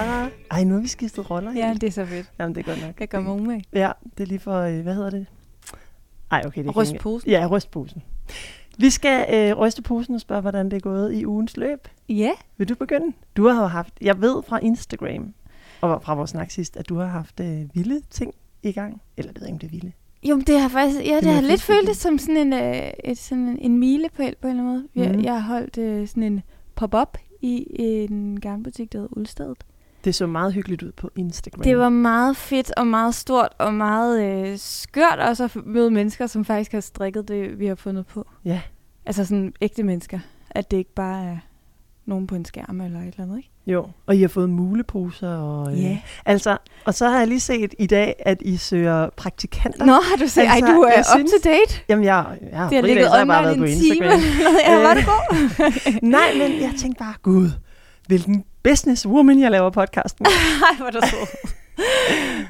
Sara. Ej, nu har vi skiftet roller. Ja, det er så fedt. Jamen, det er godt nok. Jeg gør mig umage. Ja, det er lige for, øh, hvad hedder det? Ej, okay. Det kan Ryst ikke- posen. Ja, rystposen. Vi skal øh, ryste posen og spørge, hvordan det er gået i ugens løb. Ja. Vil du begynde? Du har jo haft, jeg ved fra Instagram, og fra vores snak sidst, at du har haft øh, vilde ting i gang. Eller jeg ved ikke, om det er vilde. Jo, men det har faktisk, ja, det, må har jeg lidt følt det som sådan en, øh, et, sådan en, en milepæl på en eller anden måde. Jeg, Mhm. jeg har holdt øh, sådan en pop-up i en garnbutik, der hedder Uldstedet. Det så meget hyggeligt ud på Instagram. Det var meget fedt og meget stort og meget øh, skørt også at møde mennesker, som faktisk har strikket det, vi har fundet på. Ja. Altså sådan ægte mennesker. At det ikke bare er nogen på en skærm eller et eller andet, ikke? Jo, og I har fået muleposer. Og, øh, Ja. Altså, og så har jeg lige set i dag, at I søger praktikanter. Nå, har du set? Altså, Ej, du er jeg up synes- to date. Jamen, jeg, jeg har Det har ligget så har jeg bare været online på en time. Instagram. ja, var Øh, det god? Nej, men jeg tænkte bare, gud, hvilken businesswoman jeg laver podcasten. Nej, hvor er så.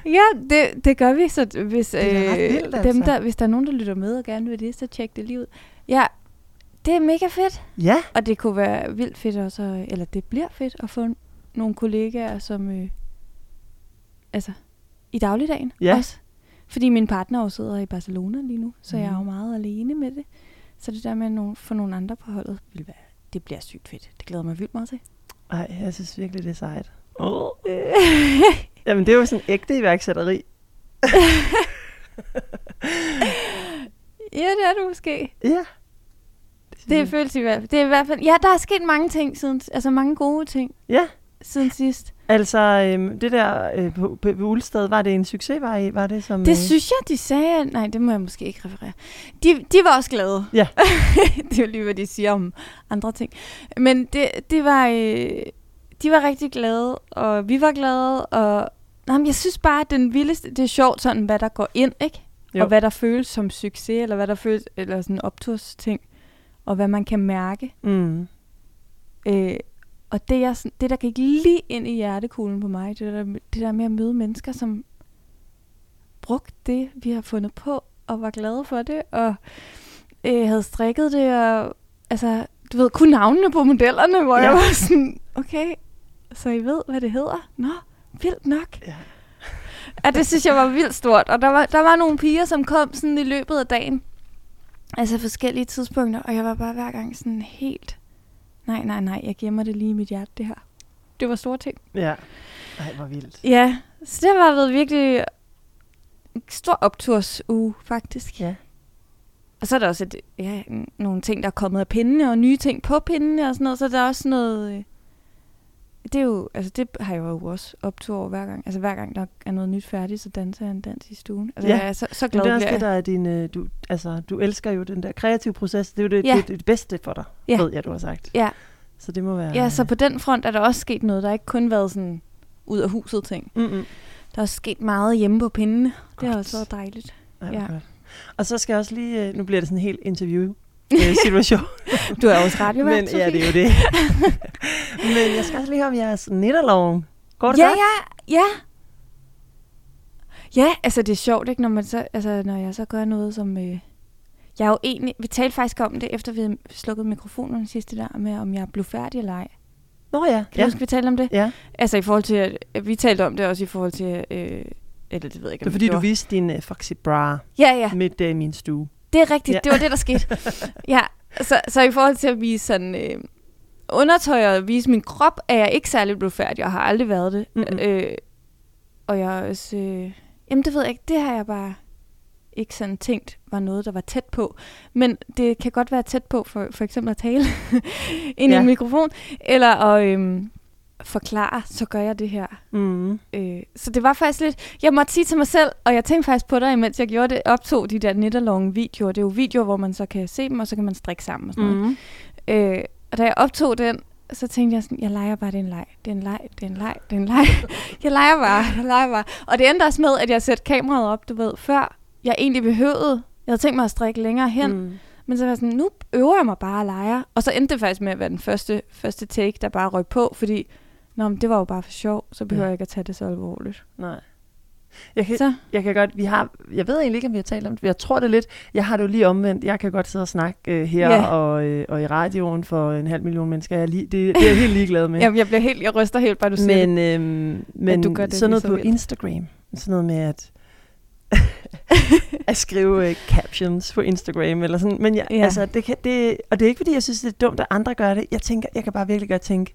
ja, det, det gør vi, så hvis, Det er øh, vildt, dem altså. der, hvis der er nogen, der lytter med og gerne vil det, så tjek det lige ud. Ja, det er mega fedt, ja, og det kunne være vildt fedt også, eller det bliver fedt at få nogle kollegaer, som, øh, altså, i dagligdagen Ja. også. Fordi min partner jo sidder i Barcelona lige nu, så mm. jeg er jo Mhm. meget alene med det. Så det der med at få nogle andre på holdet, vil være, det bliver sygt fedt. Det glæder mig vildt meget til. Ej, jeg synes virkelig, det er sejt. Oh. Jamen, det er jo sådan ægte iværksætteri. ja, det er det måske. Ja. Det føles i hvert fald. Det er i hvert fald. Ja, der er sket mange ting siden, altså mange gode ting Ja, siden sidst. altså øhm, det der øh, på, på, på Ulsted, var det en succes, var, var det som... Det øh, synes jeg, de sagde. Nej, det må jeg måske ikke referere. De, de var også glade. Ja. det er jo lige, hvad de siger om andre ting. Men det, det var, øh, de var rigtig glade, og vi var glade. Og, nej, men jeg synes bare, at den vildeste, det er sjovt sådan, hvad der går ind, ikke? Jo. Og hvad der føles som succes, eller hvad der føles, eller sådan opturs ting. Og hvad man kan mærke. Mm. Øh, og det, jeg, det, der gik lige ind i hjertekuglen på mig, det der, det der med at møde mennesker, som brugte det, vi har fundet på, og var glade for det, og øh, havde strikket det, og altså, du ved, kun navnene på modellerne, hvor. Ja. jeg var sådan, okay, så I ved, hvad det hedder? Nå, vildt nok. Ja. Ja, det synes jeg var vildt stort. Og der var, der var nogle piger, som kom sådan i løbet af dagen. Altså forskellige tidspunkter. Og jeg var bare hver gang sådan helt... Nej, nej, nej, jeg gemmer det lige i mit hjerte, det her. Det var store ting. Ja. Ej, hvor vildt. Ja, så det har været virkelig en stor optursuge, faktisk. Ja. Og så er der også et, ja, nogle ting, der er kommet af pindene, og nye ting på pindene og sådan noget. Så der er også noget... Det er jo, altså det har jeg jo også optur over hver gang. Altså hver gang der er noget nyt færdigt, så danser jeg en dans i stuen. Altså Ja. jeg er så, så Men glad det er også det, der er din... øh, Du, altså, du elsker jo den der kreative proces. Det er jo det, Ja. det, det, bedste for dig, Ja. ved jeg, du har sagt. Ja. Så det må være... Ja, så på den front er der også sket noget. Der har ikke kun været sådan ud af huset ting. Mm-mm. Der er også sket meget hjemme på pindene. Det har også været dejligt. Ej, Ja. ja. godt. Og så skal jeg også lige... øh, Nu bliver det sådan en helt interview øh, situation. Du er også radiovært, Men ja, det er jo det. Men jeg skal også lige høre om jeres nitterloven. Går det ja, godt? ja, ja. Ja, altså det er sjovt, ikke, når, man så, altså, når jeg så gør noget, som... Øh, jeg er jo egentlig... Vi talte faktisk om det, efter vi slukket mikrofonen sidste der, med om jeg blev færdig eller ej. Nå ja. Kan ja. du huske, vi talte om det? ja. Altså i forhold til... At, vi talte om det også i forhold til... Øh, eller det ved jeg ikke, Det er fordi, du viste din uh, Foxy Bra Ja, ja. midt i min stue. Det er rigtigt. Ja. Det var det, der skete. ja, så, så i forhold til at vise sådan... Øh, undertøj og vise min krop, er jeg ikke særlig blevet færdig. Jeg har aldrig været det. Mm-mm. Øh, og jeg har også... Øh, jamen, det ved jeg ikke. Det har jeg bare ikke sådan tænkt var noget, der var tæt på. Men det kan godt være tæt på, for, for eksempel at tale ind ja. i en mikrofon, eller at øhm, forklare, så gør jeg det her. Mm. Øh, så det var faktisk lidt... Jeg måtte sige til mig selv, og jeg tænkte faktisk på dig, imens jeg gjorde det, optog de der nitterlong videoer. Det er jo videoer, hvor man så kan se dem, og så kan man strikke sammen og sådan noget. Mm. Øh, og da jeg optog den, så tænkte jeg sådan, jeg leger bare, det er en leg. Det er en leg, det er en leg, det er en leg. jeg leger bare, jeg leger bare. Og det endte også med, at jeg satte kameraet op, du ved, før jeg egentlig behøvede. Jeg havde tænkt mig at strikke længere hen. Mm. men så var jeg sådan, nu øver jeg mig bare at lege. Og så endte det faktisk med at være den første, første take, der bare røg på, fordi Nå, men det var jo bare for sjov, så behøver Ja. jeg ikke at tage det så alvorligt. Nej. Jeg kan, Så, jeg kan godt, vi har, jeg ved egentlig ikke, om vi har talt om det, jeg tror det lidt, jeg har det jo lige omvendt, jeg kan godt sidde og snakke øh, her Ja. og, øh, og i radioen for en halv million mennesker, jeg er lige, det, det er jeg helt ligeglad med. jamen, jeg, bliver helt, jeg ryster helt, bare du siger det. men øhm, men du gør det sådan noget på vildt. Instagram, sådan noget med at, at skrive øh, captions på Instagram, eller sådan, men jeg, ja. altså, det kan, det, og det er ikke, fordi jeg synes, det er dumt, at andre gør det, jeg tænker, jeg kan bare virkelig godt tænke,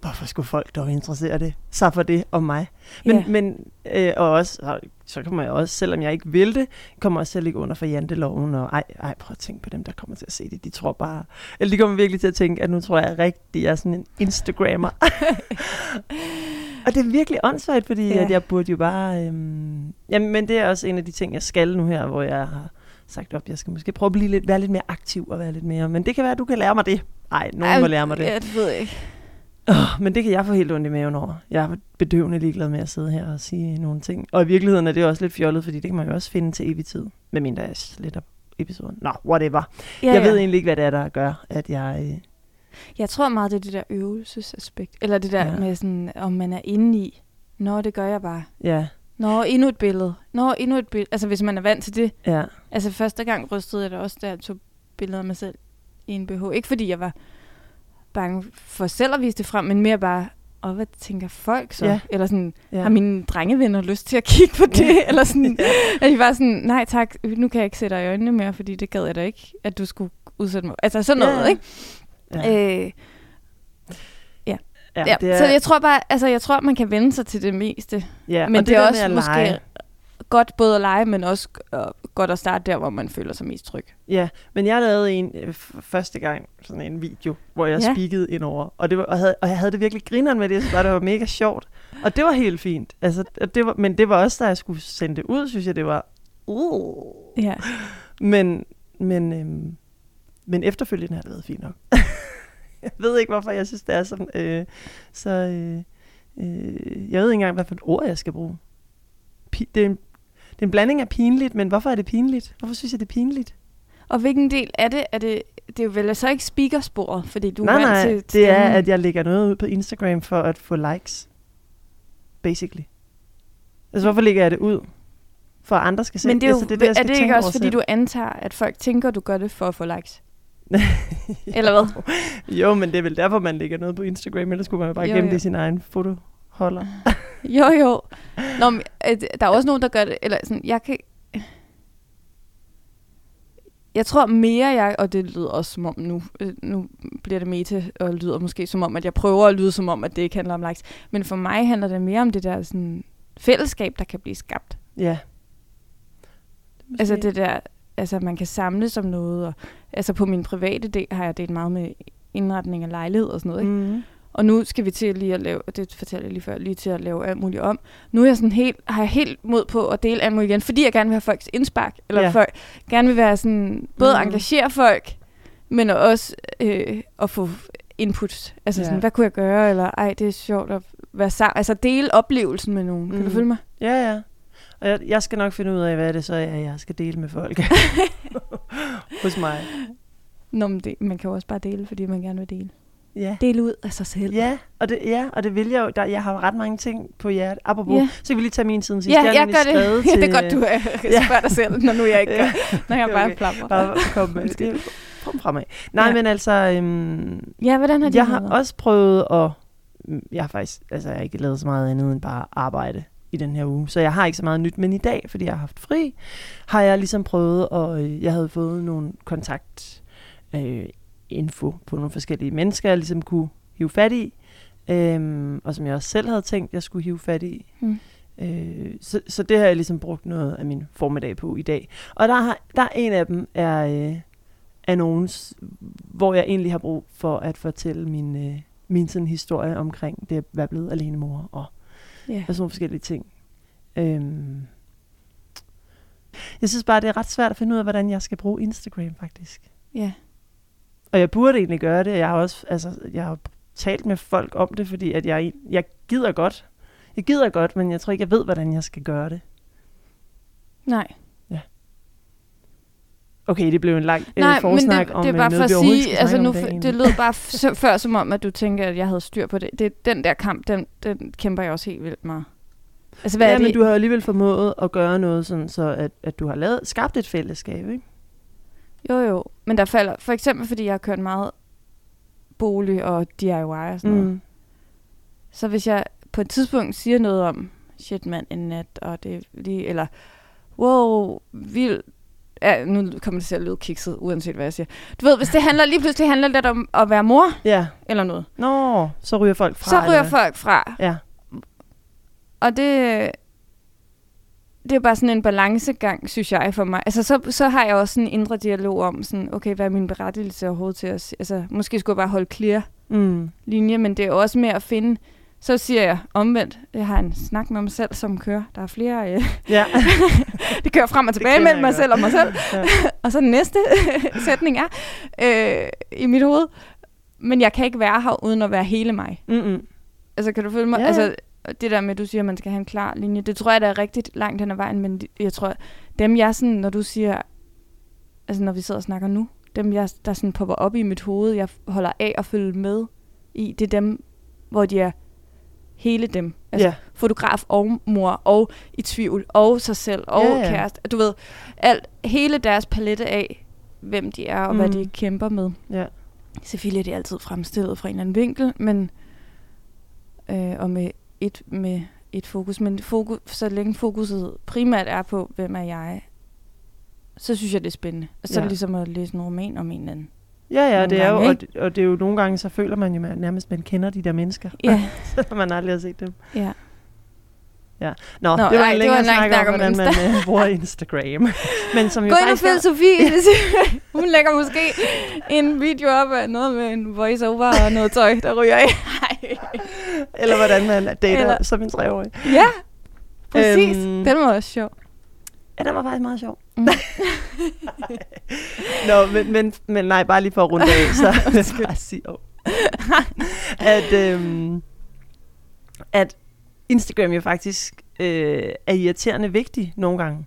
hvorfor skulle folk dog interessere det, sig for det om mig? Men, Ja. men øh, og også, så, kommer jeg også, selvom jeg ikke vil det, kommer også til at ligge under for janteloven, og ej, ej, prøv at tænke på dem, der kommer til at se det. De tror bare, eller de kommer virkelig til at tænke, at nu tror jeg rigtig, jeg er sådan en Instagrammer. og det er virkelig åndssvagt, fordi ja. at jeg burde jo bare... Øhm, jamen, men det er også en af de ting, jeg skal nu her, hvor jeg har sagt op, jeg skal måske prøve at blive lidt, være lidt mere aktiv og være lidt mere... Men det kan være, at du kan lære mig det. Nej, nogen Ej, må lære mig det. Ja, det ved jeg ikke. Oh, men det kan jeg få helt ondt i maven over. Jeg er bedøvende ligeglad med at sidde her og sige nogle ting. Og i virkeligheden er det også lidt fjollet, fordi det kan man jo også finde til evig tid. Medmindre jeg sletter episoden. Nå, whatever. Ja, Ja, jeg ved ja. egentlig ikke, hvad det er, der gør, at jeg... Øh, Jeg tror meget, det er det der øvelsesaspekt. Eller det der ja. Med sådan, om man er inde i. Nå, det gør jeg bare. ja, Nå, endnu et billede. Nå, endnu et billede. Altså, hvis man er vant til det. ja, Altså, første gang rystede jeg det også, da jeg tog billeder af mig selv i en BH. Ikke fordi jeg var bange for selv at vise det frem, men mere bare, og hvad tænker folk så? Ja. Eller sådan, ja. har mine drengevenner lyst til at kigge på det? Ja. Eller sådan, Ja. at de var sådan, nej tak, nu kan jeg ikke sætte dig i øjnene mere, fordi det gad jeg da ikke, at du skulle udsætte mig. Altså sådan noget, Ja. ikke? Ja, Øh, ja, ja, det er, Så jeg tror bare, altså jeg tror, man kan vende sig til det meste. ja, men og det, er også måske lege. Godt både at lege, men også øh, godt at starte der, hvor man føler sig mest tryg. Ja, men jeg lavede en øh, første gang, sådan en video, hvor jeg Ja. spikkede ind over. Og, det var, og, havde, og jeg havde det virkelig grineren med det, så var det var mega sjovt. Og det var helt fint. Altså, det var, men det var også, da jeg skulle sende det ud, synes jeg, det var... Uh. Ja. Men, men, øhm, men efterfølgende har det været fint nok. jeg ved ikke, hvorfor jeg synes, det er sådan. Øh, så øh, øh, jeg ved ikke engang, hvad for et ord, jeg skal bruge. Pi- det, er en, det er en blanding af pinligt, men hvorfor er det pinligt? Hvorfor synes jeg, det er pinligt? Og hvilken del er det? Er det, det er jo vel så ikke speakersporet, fordi du nej, er nej, til det er, at jeg lægger noget ud på Instagram for at få likes. Basically. Altså, hvorfor lægger jeg det ud? For at andre skal se Men det er, jo, altså, det, det, er, jeg er det ikke også, fordi selv. du antager, at folk tænker, du gør det for at få likes? Eller hvad? Jo, men det er vel derfor, man lægger noget på Instagram, ellers skulle man jo bare Jo, gemme jo. det i sin egen fotoholder. Jo, jo. Nå, men, øh, der er også nogen, der gør det, eller sådan, jeg kan... Jeg tror mere, jeg, og det lyder også som om nu, øh, nu bliver det meta, og lyder måske som om, at jeg prøver at lyde som om, at det ikke handler om likes. Men for mig handler det mere om det der sådan, fællesskab, der kan blive skabt. Ja. Altså det der, altså man kan samles om noget, og altså på min private del har jeg delt meget med indretning af lejlighed og sådan noget, ikke? Mm. Og nu skal vi til lige at lave, og det fortalte jeg lige før, lige til at lave alt muligt om. Nu er jeg sådan helt, har jeg helt mod på at dele alt muligt igen, fordi jeg gerne vil have folks indspark, eller ja. Folk, gerne vil være sådan, både mm. engagere folk, men også øh, at få input. Altså Ja. sådan, hvad kunne jeg gøre, eller ej, det er sjovt at være sammen. Altså dele oplevelsen med nogen. Kan du Mhm. følge mig? Ja, ja. Og jeg, jeg skal nok finde ud af, hvad det så er, jeg skal dele med folk. Hos mig. Nå, men det, man kan jo også bare dele, fordi man gerne vil dele. Ja. Dele ud af sig selv. Ja, og det, ja, og det vil jeg jo. Der, jeg har ret mange ting på hjertet. Apropos, Ja. så kan vi lige tage min siden sidst. Ja, jeg nemlig gør det. Ja, til, det er godt, du er, Ja. spørger dig selv, når nu jeg ikke gør, Ja. når jeg bare Okay. plapper. Bare kom med det. Kom fremad. Nej, Ja. men altså, øhm, Ja, hvordan har det jeg har været? også prøvet at... Jeg har faktisk altså, jeg har ikke lavet så meget andet end bare arbejde i den her uge. Så jeg har ikke så meget nyt. Men i dag, fordi jeg har haft fri, har jeg ligesom prøvet, og øh, jeg havde fået nogle kontakt øh, info på nogle forskellige mennesker, jeg ligesom kunne hive fat i. Øhm, og som jeg også selv havde tænkt, jeg skulle hive fat i. Mm. Øh, så, så det har jeg ligesom brugt noget af min formiddag på i dag. Og der, har, der er en af dem, er, øh, er nogen, hvor jeg egentlig har brug for at fortælle min, øh, min sådan historie omkring det at være blevet alenemor og, Ja. og sådan nogle forskellige ting. Øhm, jeg synes bare, det er ret svært at finde ud af, hvordan jeg skal bruge Instagram faktisk. ja. Og jeg burde egentlig gøre det. Jeg har også altså, jeg har talt med folk om det, fordi at jeg, jeg gider godt. Jeg gider godt, men jeg tror ikke, jeg ved, hvordan jeg skal gøre det. Nej. Okay, det blev en lang Nej, øh, forsnak men det, om det er øh, bare for at sige, altså nu, det lød bare f- før som om, at du tænker, at jeg havde styr på det. det. Den der kamp, den, den kæmper jeg også helt vildt meget. Altså, hvad ja, er det? men du har alligevel formået at gøre noget, sådan, så at, at du har lavet, skabt et fællesskab, ikke? Jo, jo. Men der falder, for eksempel fordi jeg har kørt meget bolig og DIY og sådan mm. noget. Så hvis jeg på et tidspunkt siger noget om, shit mand, en nat, og det lige, eller wow, vildt, ja, nu kommer det til at lyde kikset, uanset hvad jeg siger. Du ved, hvis det handler, lige pludselig handler lidt om at være mor, Ja. eller noget, Nå, så ryger folk fra. så eller ryger hvad? folk fra. Ja. Og det, det er bare sådan en balancegang, synes jeg, for mig. Altså, så, så har jeg også sådan en indre dialog om, sådan, okay, hvad er min berettigelse overhovedet til at... s- Altså, måske skulle jeg bare holde clear Mm. linje, men det er også med at finde... Så siger jeg omvendt, jeg har en snak med mig selv, som kører. Der er flere... Øh, Ja. det kører frem og tilbage mellem mig selv og mig selv. ja. Og så den næste sætning er øh, i mit hoved. Men jeg kan ikke være her, uden at være hele mig. Mm-mm. Altså, kan du følge mig? Ja, ja. Altså, det der med, at du siger, at man skal have en klar linje, det tror jeg, der er rigtigt langt hen ad vejen, men jeg tror, dem jeg sådan, når du siger, altså når vi sidder og snakker nu, dem jeg, der sådan popper op i mit hoved, jeg holder af at følge med i, det er dem, hvor de er hele dem. Altså Ja. fotograf og mor, og i tvivl, og sig selv, og ja. ja. kæreste. Du ved, alt, hele deres palette af, hvem de er, og mm. hvad de kæmper med. Ja. Selvfølgelig er de altid fremstillet fra en eller anden vinkel, men øh, og med et, med et fokus. Men fokus, så længe fokuset primært er på, hvem er jeg, så synes jeg, det er spændende. Og så ja. er Ja. det ligesom at læse en roman om en eller anden. Ja, ja, Nogle det er jo, gange, og, det- og det er jo nogle gange, så føler man jo man, nærmest, man kender de der mennesker, Ja, selvom man aldrig har set dem. ja. Nå, Nå, det var ej, en længere snak om, om hvordan man øh, bruger Instagram. Men som jo Gå ind og følg Sofie. Hun lægger måske en video op af noget med en voice-over og noget tøj, der ryger af. Eller hvordan man dater Eller- som en treårig. Ja, præcis. Øhm. Den var også sjov. Ja, det var faktisk meget sjov. Mm. Nå, men, men, men nej, bare lige for at runde af, så vil jeg bare sige, oh. at, øhm, at Instagram jo faktisk øh, er irriterende vigtig nogle gange.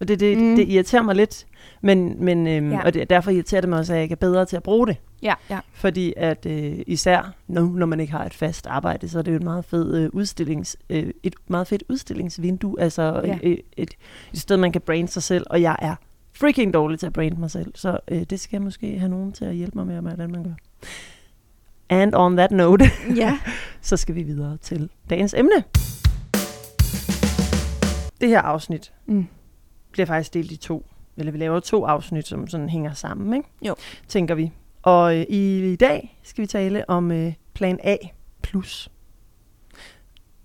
Og det, det, Mm. det irriterer mig lidt, men, men øhm, Ja. og det, derfor irriterer det mig også, at jeg ikke er bedre til at bruge det. Ja, ja. Fordi at øh, især nu, når man ikke har et fast arbejde, så er det jo et meget fedt øh, udstillings, øh, et meget fedt udstillingsvindue, altså Ja. ja. et, et, et sted, man kan brande sig selv, og jeg er freaking dårlig til at brande mig selv, så øh, det skal jeg måske have nogen til at hjælpe mig med, hvordan man gør. And on that note, Ja. så skal vi videre til dagens emne. Det her afsnit Mm. Bliver faktisk delt i to. Eller vi laver to afsnit, som sådan hænger sammen, ikke? Jo. Tænker vi. Og øh, i dag skal vi tale om øh, plan A plus.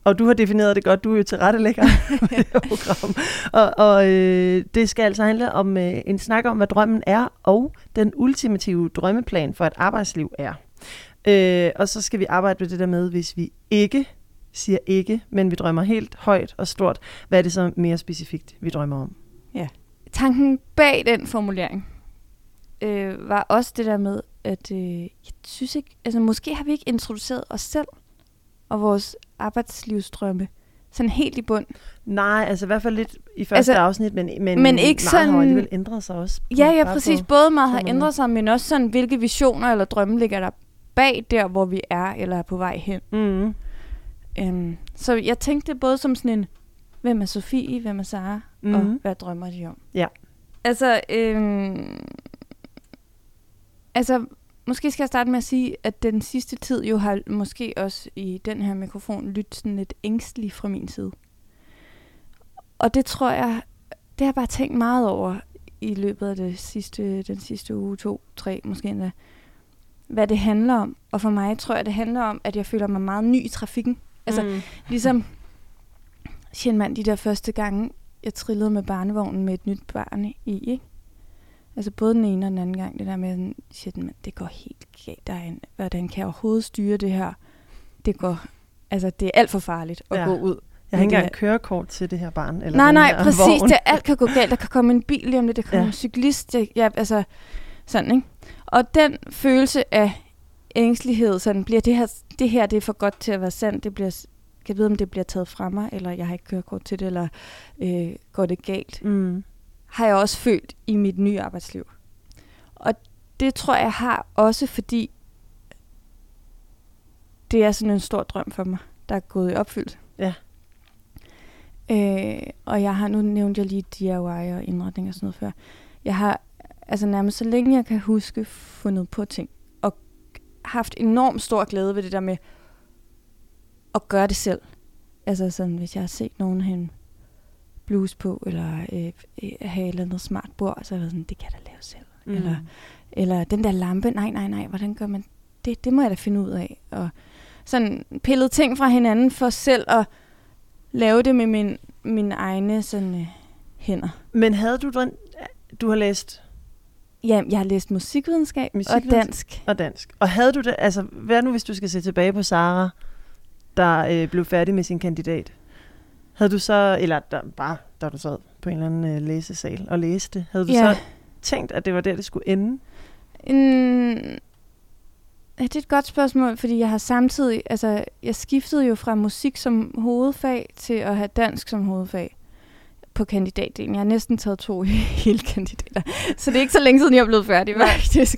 Og du har defineret det godt, du er jo tilrettelægger på det her program. Og, og øh, det skal altså handle om øh, en snak om, hvad drømmen er, og den ultimative drømmeplan for et arbejdsliv er. Øh, og så skal vi arbejde med det der med, hvis vi ikke siger ikke, men vi drømmer helt højt og stort, hvad er det så mere specifikt, vi drømmer om? Tanken bag den formulering øh, var også det der med, at øh, jeg synes ikke, altså måske har vi ikke introduceret os selv og vores arbejdslivsdrømme sådan helt i bund. Nej, altså i hvert fald lidt i første Altså, afsnit, men, men, men meget ikke har sådan- jo alligevel ændret sig også. Ja, ja, Bare præcis. på- Både meget har meget. ændret sig, men også sådan, hvilke visioner eller drømme ligger der bag der, hvor vi er eller er på vej hen. Mm. Um, så jeg tænkte både som sådan en, hvem er Sofie, hvem er Sara, mm. og Mhm. hvad drømmer de om? Ja. Altså, øhm, altså, måske skal jeg starte med at sige, at den sidste tid jo har måske også i den her mikrofon lyttet sådan lidt ængstelig fra min side. Og det tror jeg, det har jeg bare tænkt meget over i løbet af det sidste, den sidste uge, to, tre måske endda. Hvad det handler om. Og for mig tror jeg, det handler om, at jeg føler mig meget ny i trafikken. Altså, mm. Ligesom, siger en mand, de der første gange, jeg trillede med barnevognen med et nyt barn i, ikke? Altså både den ene og den anden gang, det der med, sådan, shit, man, det går helt galt. Der er en, hvordan kan jeg overhovedet styre det her? Det går, altså det er alt for farligt at ja. Gå ud. Jeg har ikke engang kørekort til det her barn. Eller nej, nej, præcis. Vogn. Det, alt kan gå galt. Der kan komme en bil lige om det, der kan komme Ja. en cyklist. Det, ja, altså, sådan, ikke? Og den følelse af ængstelighed, sådan bliver det her, det her det er for godt til at være sandt. Det bliver, kan jeg vide, om det bliver taget fra mig, eller jeg har ikke kørekort til det, eller øh, går det galt, Mm. har jeg også følt i mit nye arbejdsliv. Og det tror jeg har også, fordi det er sådan en stor drøm for mig, der er gået i opfyldelse. Ja. Øh, og jeg har, nu nævnt jeg lige DIY og indretning og sådan noget før. Jeg har altså nærmest så længe jeg kan huske fundet på ting. Og haft enormt stor glæde ved det der med at gøre det selv. Altså sådan, hvis jeg har set nogen have blues på, eller øh, øh, have et eller andet smart bord, så er jeg sådan, det kan jeg da lave selv. Mm. Eller, eller den der lampe, nej, nej, nej, hvordan gør man det? Det må jeg da finde ud af. Og sådan pillet ting fra hinanden for selv at lave det med min, mine egne sådan, øh, hænder. Men havde du den, du har læst Ja, jeg har læst musikvidenskab, Musikvidenskab. og dansk. og dansk. Og havde du det, altså hvad nu hvis du skal se tilbage på Sara, der øh, blev færdig med sin kandidat? Havde du så, eller der, bare da du sad på en eller anden øh, læsesal og læste, havde du Ja. så tænkt, at det var der, det skulle ende? Mm, ja, det er et godt spørgsmål, fordi jeg har samtidig, altså jeg skiftede jo fra musik som hovedfag til at have dansk som hovedfag på kandidatdelen. Jeg har næsten taget to hele kandidater, så det er ikke så længe siden, jeg er blevet færdig faktisk.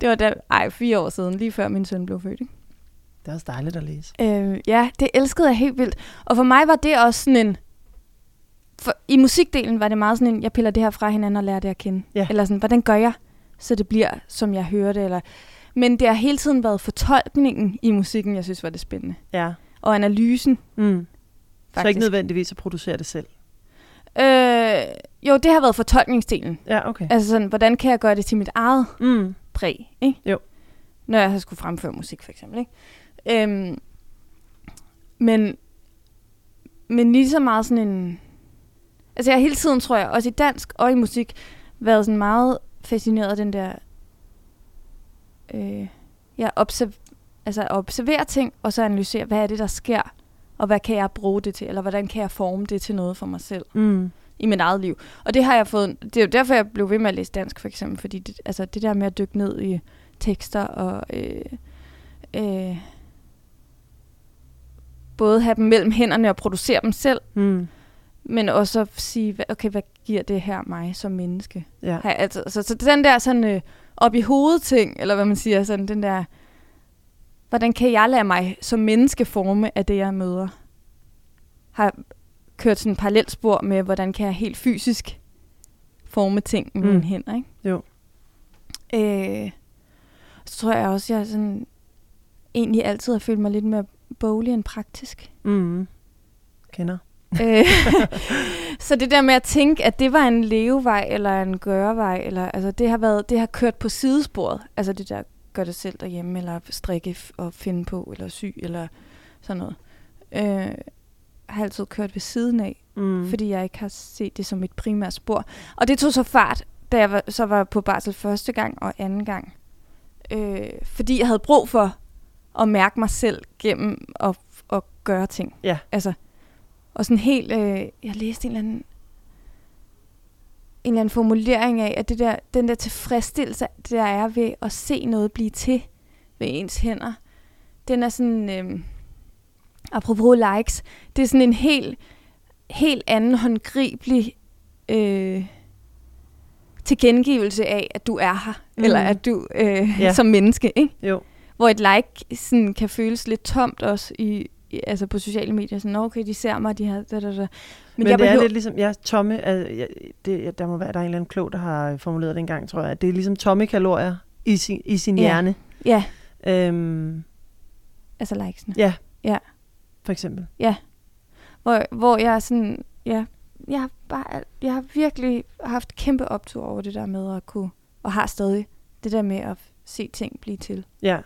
Det var da, ej, fire år siden, lige før min søn blev født. Ikke? Det er også dejligt at læse. Øh, ja, det elskede jeg helt vildt. Og for mig var det også sådan en... For, I musikdelen var det meget sådan en, jeg piller det her fra hinanden og lærer det at kende. Ja. Eller sådan, hvordan gør jeg, så det bliver, som jeg hører det? Eller... Men det har hele tiden været fortolkningen i musikken, jeg synes var det spændende. Ja. Og analysen, Mm. faktisk. Så ikke nødvendigvis at producere det selv. Øh, jo, det har været fortolkningsdelen. Ja, okay. Altså sådan, hvordan kan jeg gøre det til mit eget Mm. præg, ikke? Jo. Når jeg har skulle fremføre musik, for eksempel, ikke? Øhm, men, men lige så meget sådan en... Altså jeg har hele tiden, tror jeg, også i dansk og i musik, været sådan meget fascineret af den der... Øh, jeg observ, altså at observere ting, og så analysere, hvad er det, der sker, og hvad kan jeg bruge det til, eller hvordan kan jeg forme det til noget for mig selv Mm. i mit eget liv. Og det har jeg fået, det er jo derfor, jeg blev ved med at læse dansk, for eksempel, fordi det, altså det der med at dykke ned i tekster og øh, øh, både have dem mellem hænderne og producere dem selv, Mm. men også sige, okay, hvad giver det her mig som menneske? Ja. Jeg altid, så, så den der sådan øh, op i hovedet ting, eller hvad man siger, sådan den der, hvordan kan jeg lade mig som menneske forme af det, jeg møder? Har kørt sådan en parallelt spor med, hvordan kan jeg helt fysisk forme ting med mm. mine hænder, ikke? Jo. Øh, så tror jeg også, jeg sådan, egentlig altid har følt mig lidt mere boglig end praktisk. Mm. Kender. Øh, så det der med at tænke, at det var en levevej eller en gørevej, eller, altså det har, været, det har kørt på sidesporet. Altså det der gør det selv derhjemme, eller strikke og finde på, eller sy, eller sådan noget. Øh, har altid kørt ved siden af, Mm. mm. fordi jeg ikke har set det som et primært spor. Og det tog så fart, da jeg var, så var på barsel første gang og anden gang. Øh, fordi jeg havde brug for at mærke mig selv gennem at, at gøre ting. Ja. Altså, og sådan helt, øh, jeg læste en eller anden, en eller anden formulering af, at det der, den der tilfredsstillelse, det der er ved at se noget blive til ved ens hænder, den er sådan, øh, apropos likes, det er sådan en helt, helt anden håndgribelig øh, tilkendegivelse af, at du er her, Mm. eller at du øh, ja. som menneske, ikke? Jo. Hvor et like sådan, kan føles lidt tomt også i, i, altså på sociale medier. Sådan, "Nå, okay, de ser mig, de har... Da, da, da. Men, Men, jeg det er behøver, lidt ligesom, ja, tomme, altså, ja, det, ja, der må være, der er en eller anden klog, der har formuleret det engang, tror jeg, at det er ligesom tomme kalorier i sin, i sin Ja. hjerne. Ja, Øhm, altså likesene. ja. Ja. For eksempel. Hvor, hvor jeg er sådan... Ja, jeg har, bare, jeg har virkelig haft kæmpe optur over det der med at kunne... Og har stadig det der med at se ting blive til. Ja.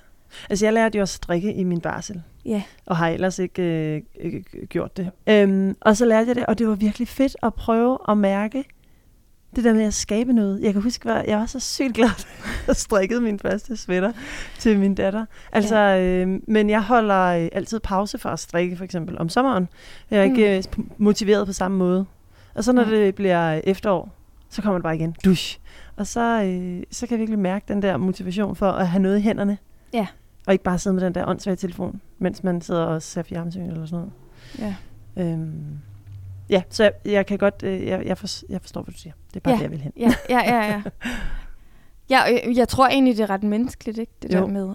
Altså, jeg lærte jo at strikke i min barsel, Ja, og har ellers ikke øh, øh, gjort det. Øhm, og så lærte jeg det, og det var virkelig fedt at prøve at mærke det der med at skabe noget. Jeg kan huske, at jeg var så sygt glad, at jeg strikkede min første sweater til min datter. Altså, øh, men jeg holder øh, altid pause for at strikke, for eksempel om sommeren. Jeg er ikke mm. motiveret på samme måde. Og så når Nej. det bliver efterår, så kommer det bare igen. Dusch. Og så, øh, så kan jeg virkelig mærke den der motivation for at have noget i hænderne. Ja. Og ikke bare sidde med den der åndssvage telefon, mens man sidder og ser fjernsyn eller sådan noget. ja. Øhm, ja, så jeg, jeg kan godt, øh, jeg, jeg, for, jeg forstår, hvad du siger. Det er bare Ja. det, jeg vil hen. Ja, ja, ja, ja. ja jeg, jeg tror egentlig, det er ret menneskeligt, ikke? Det Jo. der med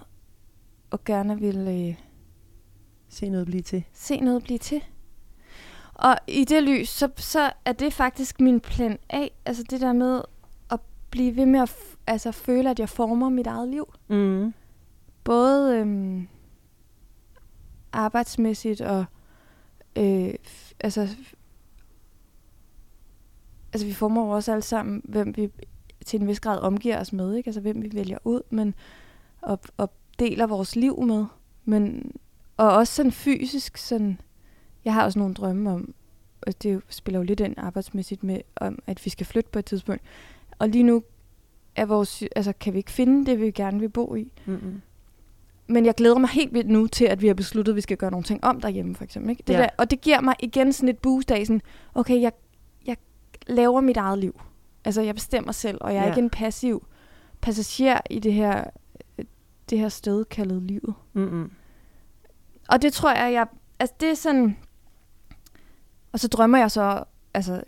at gerne vil øh, Se noget blive til. se noget blive til. Og i det lys, så, så er det faktisk min plan A. Altså det der med at blive ved med at altså, føle, at jeg former mit eget liv. Mm. Både øhm, arbejdsmæssigt og øh, altså, altså vi former jo også alle sammen, hvem vi til en vis grad omgiver os med, ikke? Altså hvem vi vælger ud, men og, og deler vores liv med. Men, og også sådan fysisk, sådan, jeg har også nogle drømme om, og det spiller jo lidt ind arbejdsmæssigt med, om at vi skal flytte på et tidspunkt. Og lige nu er vores, altså, kan vi ikke finde det, vi gerne vil bo i. Mm-hmm. Men jeg glæder mig helt vildt nu til, at vi har besluttet, at vi skal gøre nogle ting om derhjemme, for eksempel. Ikke? Det Ja. der, og det giver mig igen sådan et boost af sådan, okay, jeg, jeg laver mit eget liv. Altså, jeg bestemmer selv, og jeg er Ja. ikke en passiv passager i det her, det her sted kaldet livet. Mm-mm. Og det tror jeg, jeg... Altså, det er sådan... Og så drømmer jeg så... Altså,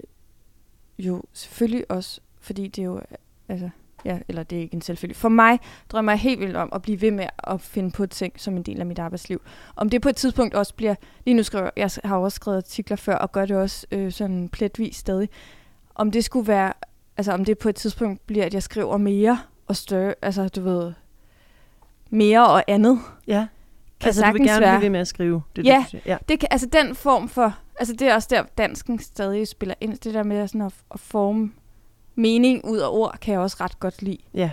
jo, selvfølgelig også, fordi det er jo... Altså, ja, eller det er ikke en selvfølgelig. For mig drømmer jeg helt vildt om at blive ved med at finde på ting som en del af mit arbejdsliv. Om det på et tidspunkt også bliver... Lige nu skriver jeg har også skrevet artikler før, og gør det også øh, sådan pletvis stadig. Om det skulle være... Altså, om det på et tidspunkt bliver, at jeg skriver mere og større... Altså, du ved... Mere og andet. Ja. Kan altså, du vil gerne være- blive ved med at skrive. Det, Ja. det, ja. Det kan, altså den form for, altså det er også der, dansken stadig spiller ind. Det der med sådan at, at forme mening ud af ord, kan jeg også ret godt lide. Ja.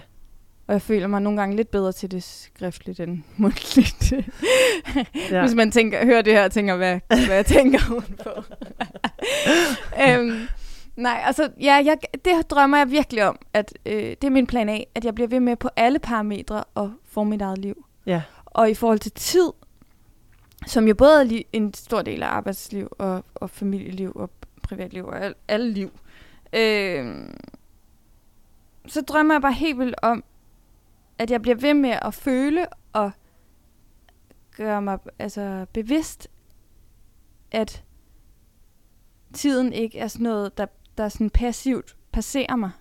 Og jeg føler mig nogle gange lidt bedre til det skriftligt end mundtligt. Ja. Hvis man tænker, hører det her og tænker, hvad, hvad jeg tænker hun på. øhm, nej, altså, ja, jeg, det drømmer jeg virkelig om, at øh, det er min plan af, at jeg bliver ved med på alle parametre at forme mit eget liv. Ja. Og i forhold til tid, som jo både er en stor del af arbejdsliv og, og familieliv og privatliv og al, alle liv, øh, så drømmer jeg bare helt vildt om, at jeg bliver ved med at føle og gøre mig altså, bevidst, at tiden ikke er sådan noget, der, der sådan passivt passerer mig,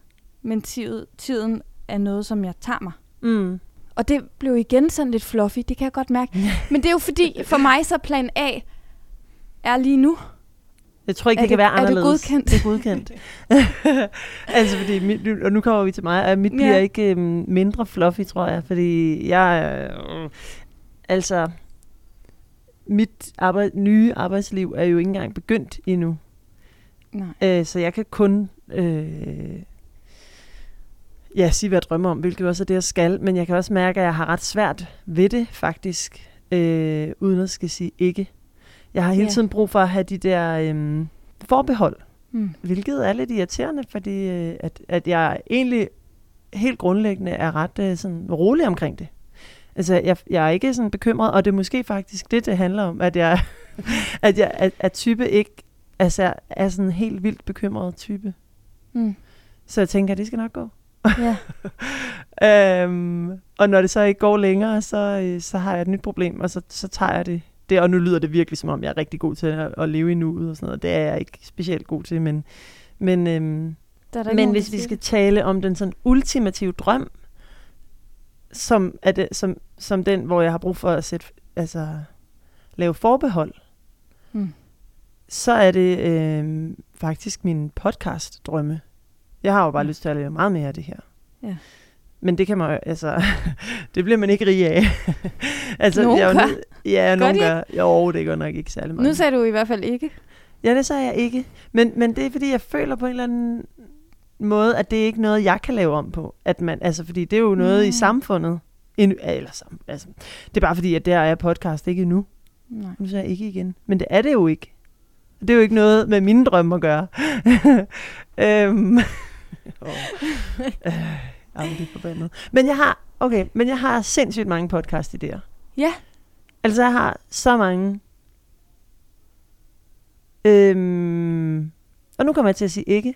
men tid, tiden er noget, som jeg tager mig. Mm. Og det blev igen sådan lidt fluffy, det kan jeg godt mærke. Men det er jo fordi, for mig så plan A er lige nu. Jeg tror ikke, Er det, kan det- være er det anderledes. godkendt? Det er godkendt. altså, fordi mit, og nu kommer vi til mig, at mit Ja. bliver ikke øhm, mindre fluffy, tror jeg, fordi jeg, øh, altså, mit arbejde, nye arbejdsliv er jo ikke engang begyndt endnu. Nej. Øh, så jeg kan kun øh, ja, sige, hvad jeg drømmer om, hvilket også er det, jeg skal. Men jeg kan også mærke, at jeg har ret svært ved det, faktisk, øh, uden at skal sige ikke. Jeg har hele tiden brug for at have de der øh, forbehold, Mm. hvilket er lidt irriterende, fordi øh, at, at jeg egentlig helt grundlæggende er ret øh, sådan rolig omkring det. Altså, jeg, jeg er ikke sådan bekymret, og det er måske faktisk det, det handler om, at jeg, at jeg at, at type ikke altså, er sådan en helt vildt bekymret type. Mm. Så jeg tænker, det skal nok gå. Ja. øhm, og når det så ikke går længere, så, øh, så har jeg et nyt problem, og så, så tager jeg det. Det. Og nu lyder det virkelig, som om jeg er rigtig god til at, at leve i nuet og sådan noget. Det er jeg ikke specielt god til, men, men, øhm, Der er der men hvis vi skal tale om den sådan ultimative drøm, som, er det, som, som den, hvor jeg har brug for at sætte, altså, lave forbehold, Mm. så er det øh, faktisk min podcast-drømme. Jeg har jo bare Mm. lyst til at lave meget mere af det her. Ja. Men det kan man altså, det bliver man ikke rig af. altså, Nogen jeg er jo nød- Ja, Gør nogen de gør. Jo, det gør nok ikke særlig meget. Nu sagde du i hvert fald ikke. Ja, det sagde jeg ikke. Men, men det er, fordi jeg føler på en eller anden måde, at det er ikke noget, jeg kan lave om på. At man, altså, fordi det er jo noget mm. i samfundet. Endnu, eller sam, altså, det er bare fordi, at der er podcast ikke endnu. Nej. Nu siger jeg ikke igen. Men det er det jo ikke. Det er jo ikke noget med mine drømme at gøre. øhm. oh. øh, jamen, det er forbandet. Men jeg har, okay, men jeg har sindssygt mange podcast-idéer. Ja. Altså, jeg har så mange. Øhm, og nu kommer jeg til at sige ikke.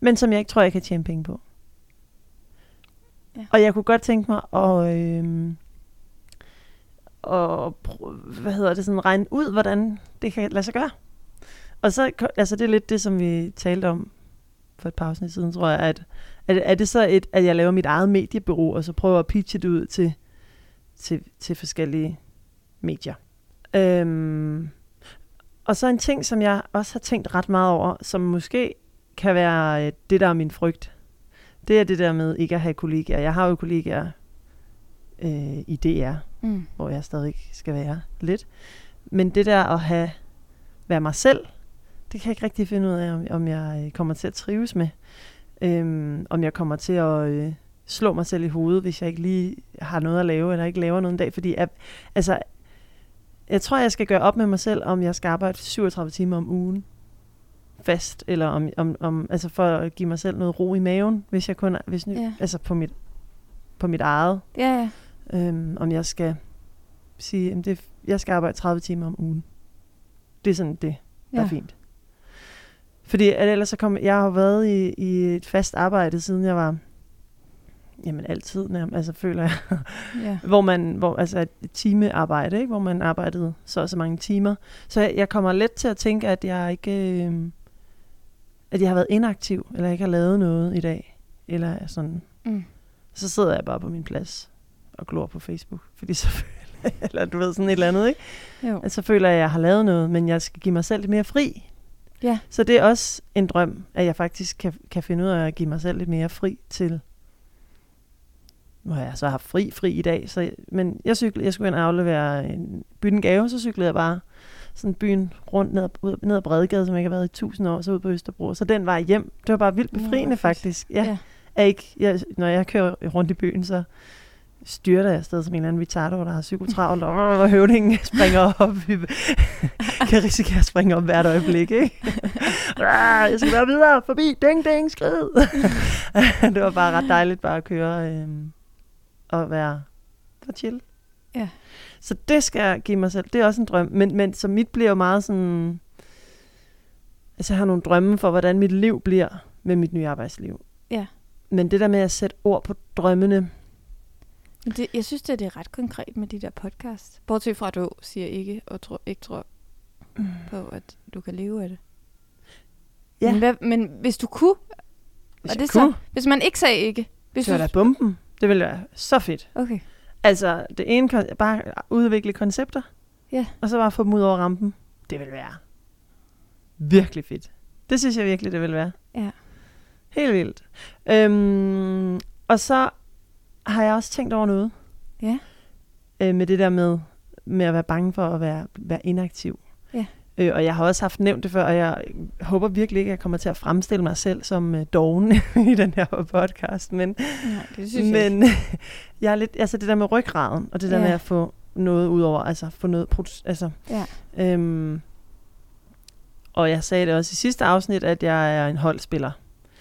Men som jeg ikke tror, jeg kan tjene penge på. Ja. Og jeg kunne godt tænke mig at, øhm, og hvad hedder det, sådan regne ud, hvordan det kan lade sig gøre. Og så, altså det er lidt det, som vi talte om for et par afsnit siden, tror jeg, at, at er det så et, at jeg laver mit eget mediebureau, og så prøver at pitche det ud til, til, til forskellige medier. Øhm, og så en ting, som jeg også har tænkt ret meget over, som måske kan være øh, det, der er min frygt. Det er det der med ikke at have kollegaer. Jeg har jo kollegaer øh, i DR, Mm. hvor jeg stadig skal være lidt. Men det der at have være mig selv, det kan jeg ikke rigtig finde ud af, om, om jeg øh, kommer til at trives med. Øhm, om jeg kommer til at øh, slå mig selv i hovedet, hvis jeg ikke lige har noget at lave, eller ikke laver noget en dag. Fordi jeg, altså, jeg tror, jeg skal gøre op med mig selv, om jeg skal arbejde 37 timer om ugen fast, eller om, om, om altså for at give mig selv noget ro i maven, hvis jeg kun, hvis, Ja. altså på mit, på mit eget. Ja, ja. Øhm, om jeg skal sige, at det, jeg skal arbejde 30 timer om ugen. Det er sådan det, der ja. er fint. Fordi at ellers så kom, jeg har været i, i et fast arbejde, siden jeg var, jamen altid nærmest, altså føler jeg, Ja. hvor man, hvor, altså et timearbejde, ikke? hvor man arbejdede så og så mange timer. Så jeg, jeg kommer let til at tænke, at jeg ikke, øh, at jeg har været inaktiv, eller ikke har lavet noget i dag, eller sådan. Mm. Så sidder jeg bare på min plads og glor på Facebook, fordi så føler jeg, eller du ved, sådan et eller andet, ikke? Jo. At så føler jeg, at jeg har lavet noget, men jeg skal give mig selv lidt mere fri. Ja. Så det er også en drøm, at jeg faktisk kan, kan finde ud af at give mig selv lidt mere fri til... Nu har jeg så haft fri, fri i dag, så, men jeg, cyklede, jeg skulle ind og aflevere en, bytte en gave, så cyklede jeg bare sådan byen rundt ned, ud, ned ad Bredegade, som jeg ikke har været i tusind år, så ud på Østerbro. Så den var hjem. Det var bare vildt befriende, fedt. faktisk. Ja. Ja. Er ikke, jeg, når jeg kører rundt i byen, så styrter jeg afsted som en eller anden retardo, der har psykotravlt, og høvdingen springer op. kan risikere at springe op hvert øjeblik, ikke? Ah, jeg skal være videre, forbi, ding, ding, skrid. det var bare ret dejligt bare at køre øhm, og være for chill. Ja. Så det skal jeg give mig selv. Det er også en drøm. Men, men så mit bliver jo meget sådan... Altså jeg har nogle drømme for, hvordan mit liv bliver med mit nye arbejdsliv. Ja. Men det der med at sætte ord på drømmene, Men det, jeg synes, det er ret konkret med de der podcast. Bortset fra, at du siger ikke og tror, ikke tror på, at du kan leve af det. Ja. Men, hvad, men hvis du kunne, hvis og det kunne, så, hvis man ikke sagde ikke. Hvis så er der bomben. Det ville være så fedt. okay. Altså, det ene, bare udvikle koncepter, Ja. og så bare få dem ud over rampen. Det vil være virkelig fedt. Det synes jeg virkelig, det vil være. Ja. Helt vildt. Øhm, og så har jeg også tænkt over noget. Ja. Øh, med det der med, med at være bange for at være, være inaktiv. Ja. Øh, og jeg har også haft nævnt det før, og jeg håber virkelig ikke, at jeg kommer til at fremstille mig selv som øh, doven i den her podcast. Men Nej, det synes jeg men jeg er lidt, altså det der med ryggraden, og det der Ja. med at få noget ud over, altså få noget, altså, Ja. øhm, og jeg sagde det også i sidste afsnit, at jeg er en holdspiller.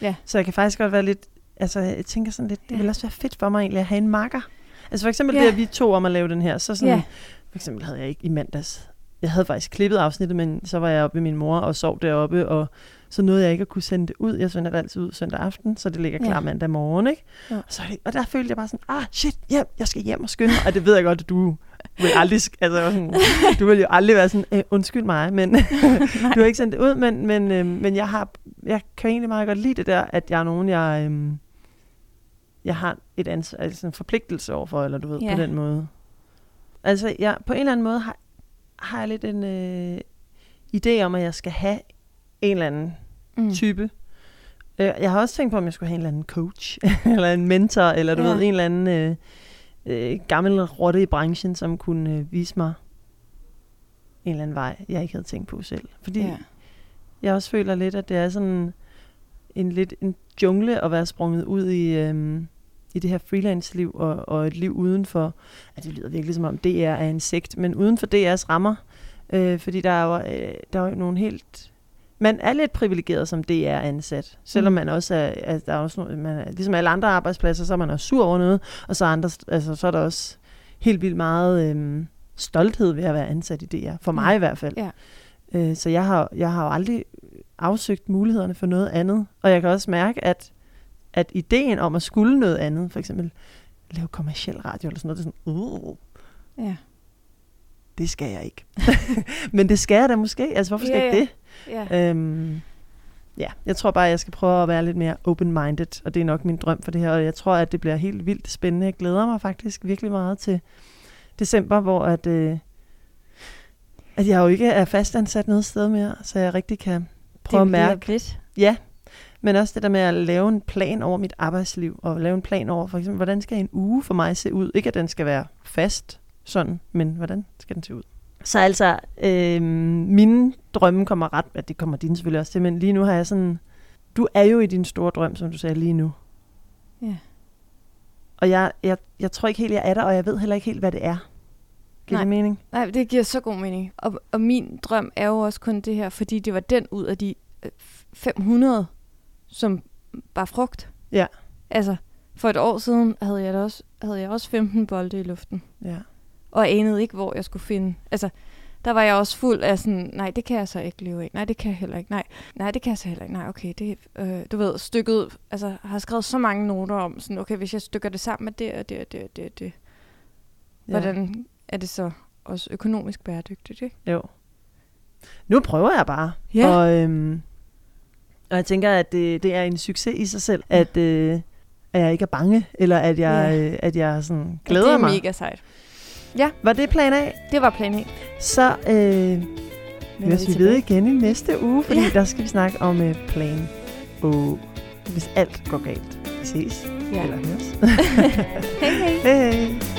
Ja. Så jeg kan faktisk godt være lidt, altså jeg tænker sådan lidt, det Ja. ville også være fedt for mig egentlig at have en makker. Altså for eksempel Ja. det, at vi to om at lave den her, så sådan, Ja. for eksempel havde jeg ikke i mandags, jeg havde faktisk klippet afsnittet, men så var jeg oppe ved min mor og sov deroppe, og så nåede jeg ikke at kunne sende det ud. Jeg sender det altid ud søndag aften, så det ligger klar Ja. mandag morgen, ikke? Ja. Så, er det- og der følte jeg bare sådan, ah shit, hjem, jeg skal hjem og skynde mig. Og det ved jeg godt, at du vil aldrig, altså, sådan, du vil jo aldrig være sådan, øh, undskyld mig, men du har ikke sendt det ud, men, men, øh, men jeg har, jeg kan egentlig meget godt lide det der, at jeg er nogen, jeg, øh, jeg har et ansvar, altså en forpligtelse overfor, eller du ved, Ja. på den måde. Altså, jeg, på en eller anden måde har, har jeg lidt en øh, idé om, at jeg skal have en eller anden Mm. type. Øh, Jeg har også tænkt på, om jeg skulle have en eller anden coach, eller en mentor, eller du Ja. ved, en eller anden øh, øh, gammel rotte i branchen, som kunne øh, vise mig en eller anden vej, jeg ikke havde tænkt på selv. Fordi Ja. jeg også føler lidt, at det er sådan en lidt en jungle at være sprunget ud i, øhm, i det her freelance-liv og, og et liv uden for, at det lyder virkelig som om DR er en sekt, men uden for DR's rammer. Øh, fordi der er, jo, øh, der er jo nogle helt... Man er lidt privilegeret som DR-ansat, selvom Mm. man også er, altså, der er også nogle, man er, ligesom alle andre arbejdspladser, så er man også sur over noget, og så, er andre, altså, så er der også helt vildt meget øhm, stolthed ved at være ansat i DR, for mig i hvert fald. Ja. Øh, så jeg har, jeg har jo aldrig afsøgt mulighederne for noget andet, og jeg kan også mærke, at, at ideen om at skulle noget andet, for eksempel lave kommersiel radio eller sådan noget, det er sådan, uh, Ja. det skal jeg ikke. Men det skal jeg da måske, altså hvorfor skal Ja, jeg ikke ja. det? Ja. Øhm, ja, jeg tror bare, jeg skal prøve at være lidt mere open-minded, og det er nok min drøm for det her, og jeg tror, at det bliver helt vildt spændende. Jeg glæder mig faktisk virkelig meget til december, hvor at, øh, at jeg jo ikke er fastansat noget sted mere, så jeg rigtig kan prøve at det bliver mærke. fedt. Ja, men også det der med at lave en plan over mit arbejdsliv, og lave en plan over, for eksempel, hvordan skal en uge for mig se ud? Ikke at den skal være fast sådan, men hvordan skal den se ud? Så altså, øh, mine drømme kommer ret, at det kommer dine selvfølgelig også til, men lige nu har jeg sådan, du er jo i din store drøm, som du sagde lige nu. Ja. Og jeg, jeg, jeg tror ikke helt, jeg er der, og jeg ved heller ikke helt, hvad det er. Giver Nej. det mening? Nej, det giver så god mening. Og, og min drøm er jo også kun det her, fordi det var den ud af de øh, 500, som var frugt. Ja. Altså, for et år siden havde jeg, da også, havde jeg også 15 bolde i luften, Ja. og anede ikke, hvor jeg skulle finde. Altså, der var jeg også fuld af sådan, nej, det kan jeg så ikke leve af. Nej, det kan jeg heller ikke. Nej, nej det kan jeg så heller ikke. Nej, okay, det, øh, du ved, stykket, altså, har skrevet så mange noter om, sådan, okay, hvis jeg stykker det sammen med det og det og det og det, og det ja. hvordan er det så også økonomisk bæredygtigt, ikke? Jo. Nu prøver jeg bare. Ja. Og, øhm, og jeg tænker, at det, det er en succes i sig selv, at, øh, at jeg ikke er bange, eller at jeg, Ja. øh, at jeg sådan Ja, glæder det er mig. mega sejt. Var det plan A? Det var plan A. Så øh, høres vi ved igen i næste uge, fordi Ja. der skal vi snakke om øh, plan O. Hvis alt går galt. Vi ses. Ja. Eller høres. Hej hej. Hej. hej.